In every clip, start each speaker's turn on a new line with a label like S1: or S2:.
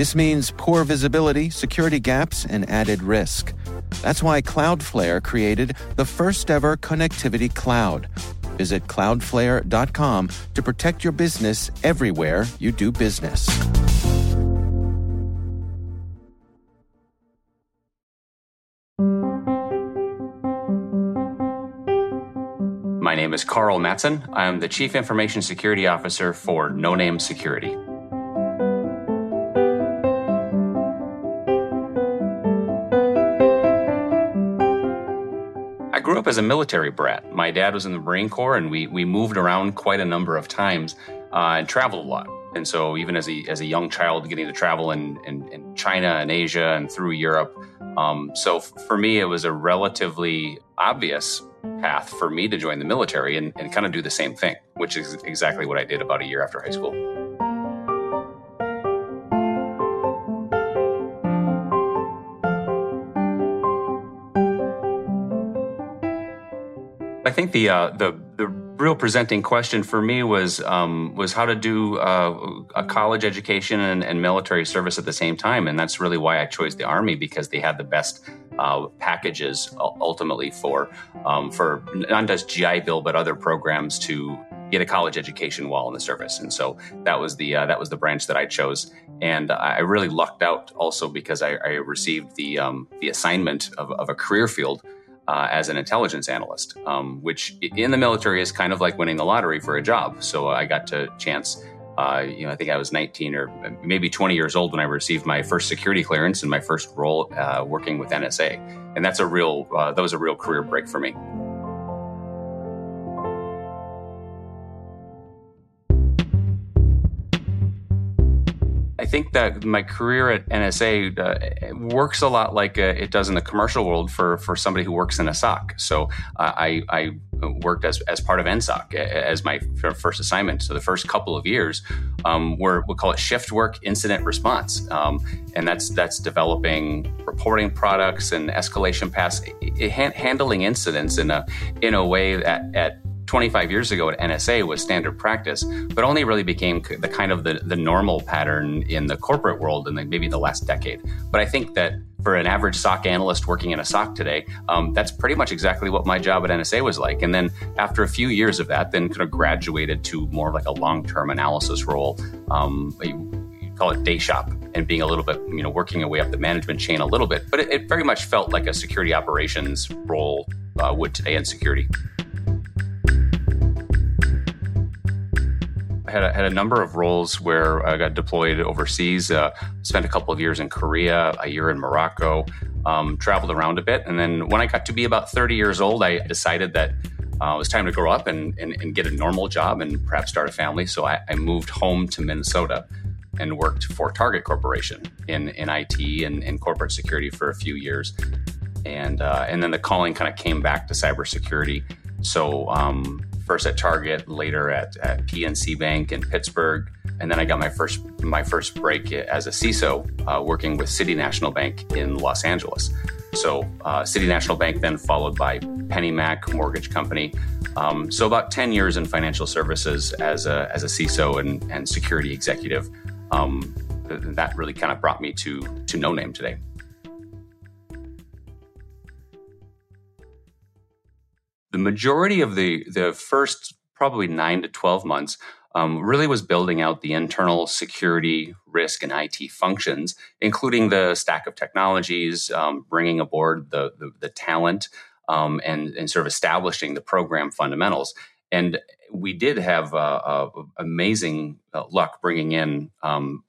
S1: This means poor visibility, security gaps, and added risk. That's why Cloudflare created the first ever connectivity cloud. Visit cloudflare.com to protect your business everywhere you do business.
S2: My name is Karl Mattson. I am the Chief Information Security Officer for Noname Security. Up as a military brat. My dad was in the Marine Corps, and we, we moved around quite a number of times uh, and traveled a lot. And so, even as a, as a young child, getting to travel in, in, in China and Asia and through Europe. Um, so, f- for me, it was a relatively obvious path for me to join the military and, and kind of do the same thing, which is exactly what I did about a year after high school. I think the uh, the the real presenting question for me was um, was how to do uh, a college education and, and, military service at the same time, and that's really why I chose the army because they had the best uh, packages ultimately for um, for not just GI Bill but other programs to get a college education while in the service, and so that was the uh, that was the branch that I chose, and I really lucked out also because I, I received the um, the assignment of, of a career field uh, as an intelligence analyst, um, which in the military is kind of like winning the lottery for a job. So I got to chance. Uh, you know, I think I was 19 or maybe 20 years old when I received my first security clearance and my first role uh, working with NSA, and that's a real uh, that was a real career break for me. Think that my career at NSA uh, works a lot like uh, it does in the commercial world for for somebody who works in a SOC. So uh, I, I worked as, as part of NSOC as my first assignment. So the first couple of years um, were we call it shift work incident response, um, and that's that's developing reporting products and escalation paths, handling incidents in a in a way that at 25 years ago at NSA was standard practice, but only really became the kind of the, the normal pattern in the corporate world in the, maybe the last decade. But I think that for an average SOC analyst working in a SOC today, um, that's pretty much exactly what my job at NSA was like. And then after a few years of that, then kind of graduated to more like a long term analysis role. Um, you call it day shop and being a little bit, you know, working your way up the management chain a little bit. But it, it very much felt like a security operations role uh, would today in security. Had a, had a number of roles where I got deployed overseas. Uh, spent a couple of years in Korea, a year in Morocco, um, traveled around a bit, and then when I got to be about 30 years old, I decided that uh, it was time to grow up and, and, and, get a normal job and perhaps start a family. So I, I, moved home to Minnesota and worked for Target Corporation in, in IT and, in corporate security for a few years. And, uh, and then the calling kind of came back to cybersecurity. So um, first at Target, later at, at PNC Bank in Pittsburgh, and then I got my first my first break as a CISO uh, working with City National Bank in Los Angeles. So uh, City National Bank, then followed by PennyMac Mortgage Company. Um, so about ten years in financial services as a as a CISO and, and security executive. Um, that really kind of brought me to to Noname today. The majority of the the first probably nine to twelve months um, really was building out the internal security, risk, and IT functions, including the stack of technologies, um, bringing aboard the the, the talent, um, and and sort of establishing the program fundamentals. And we did have uh, uh, amazing uh, luck bringing in um,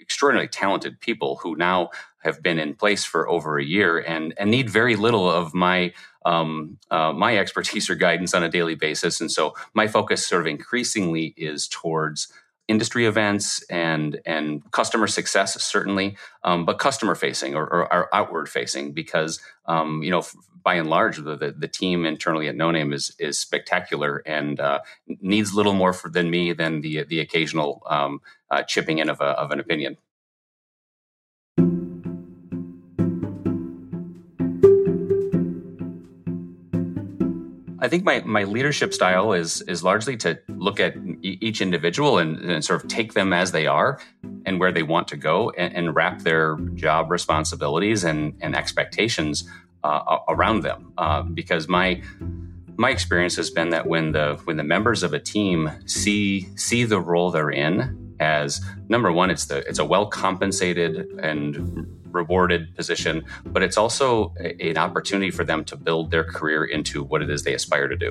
S2: extraordinarily talented people who now have been in place for over a year and and need very little of my um, uh, my expertise or guidance on a daily basis. And so my focus sort of increasingly is towards industry events and and customer success certainly, um, but customer facing or, or, or outward facing because um, you know by and large, the, the, the, team internally at Noname is is spectacular and uh, needs little more for, than me than the the occasional um, uh, chipping in of, a, of an opinion. I think my, my leadership style is is largely to look at each individual and, and, sort of take them as they are and where they want to go and, and wrap their job responsibilities and, and expectations uh, around them. Uh, because my my experience has been that when the when the members of a team see see the role they're in as number one it's the it's a well compensated and rewarded position but it's also a, an opportunity for them to build their career into what it is they aspire to do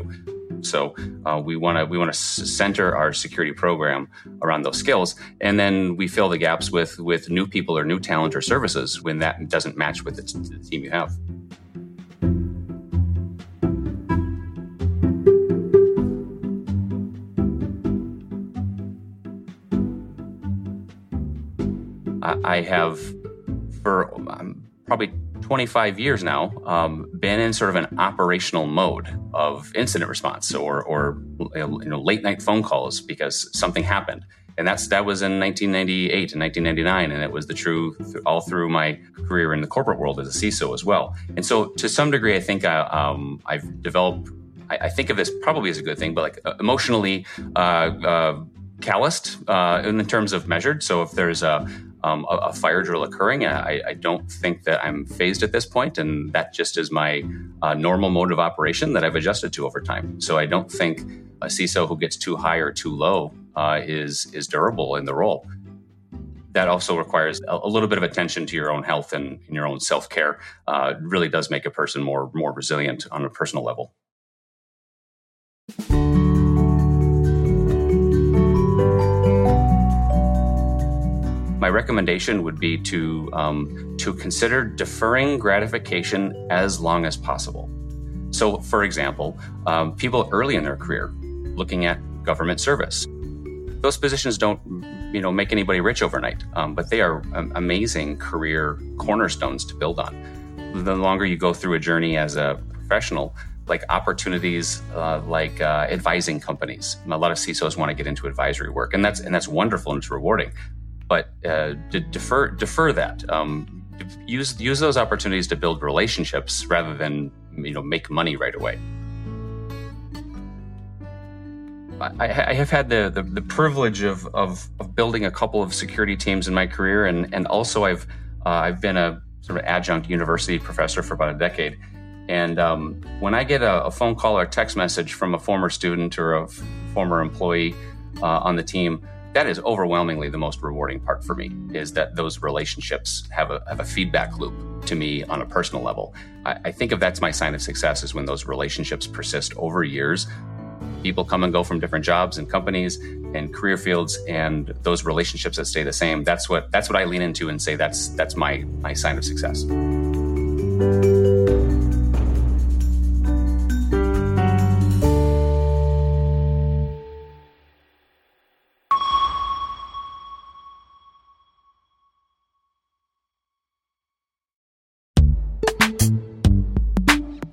S2: so uh, we want to we want to center our security program around those skills, and then we fill the gaps with with new people or new talent or services when that doesn't match with the, t- the team you have. I have, for um, probably 25 years now, um, been in sort of an operational mode of incident response or, or you know, late night phone calls because something happened. And that's that was in 1998 and 1999, and it was the true all through my career in the corporate world as a CISO as well. And so, to some degree, I think I, uh, um, I've developed. I, I, think of this probably as a good thing, but like uh, emotionally uh, uh, calloused uh, in terms of measured. So if there's a um, a, a, fire drill occurring. I, I, don't think that I'm fazed at this point, and that just is my uh, normal mode of operation that I've adjusted to over time. So I don't think a CISO who gets too high or too low uh, is is durable in the role. That also requires a, a, little bit of attention to your own health and, and your own self care. Uh, really does make a person more more resilient on a personal level. Recommendation would be to um, to consider deferring gratification as long as possible. So, for example, um, people early in their career looking at government service, those positions don't you know make anybody rich overnight, um, but they are amazing career cornerstones to build on. The longer you go through a journey as a professional, like opportunities uh, like uh, advising companies. A lot of CISOs want to get into advisory work, and that's and that's wonderful and it's rewarding but uh, defer defer that. Um, use use those opportunities to build relationships rather than you know make money right away. I, I have had the, the, the privilege of, of, of building a couple of security teams in my career, and and also I've uh, I've been a sort of adjunct university professor for about a decade. And um, when I get a, a, phone call or a text message from a former student or a f- former employee uh, on the team that is overwhelmingly the most rewarding part for me is that those relationships have a, have a feedback loop to me on a personal level. I, I think of that's my sign of success is when those relationships persist over years. People come and go from different jobs and companies and career fields and those relationships that stay the same that's what that's what i lean into and say that's that's my my sign of success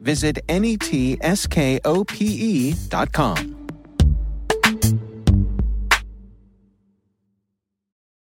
S1: visit netskope.com.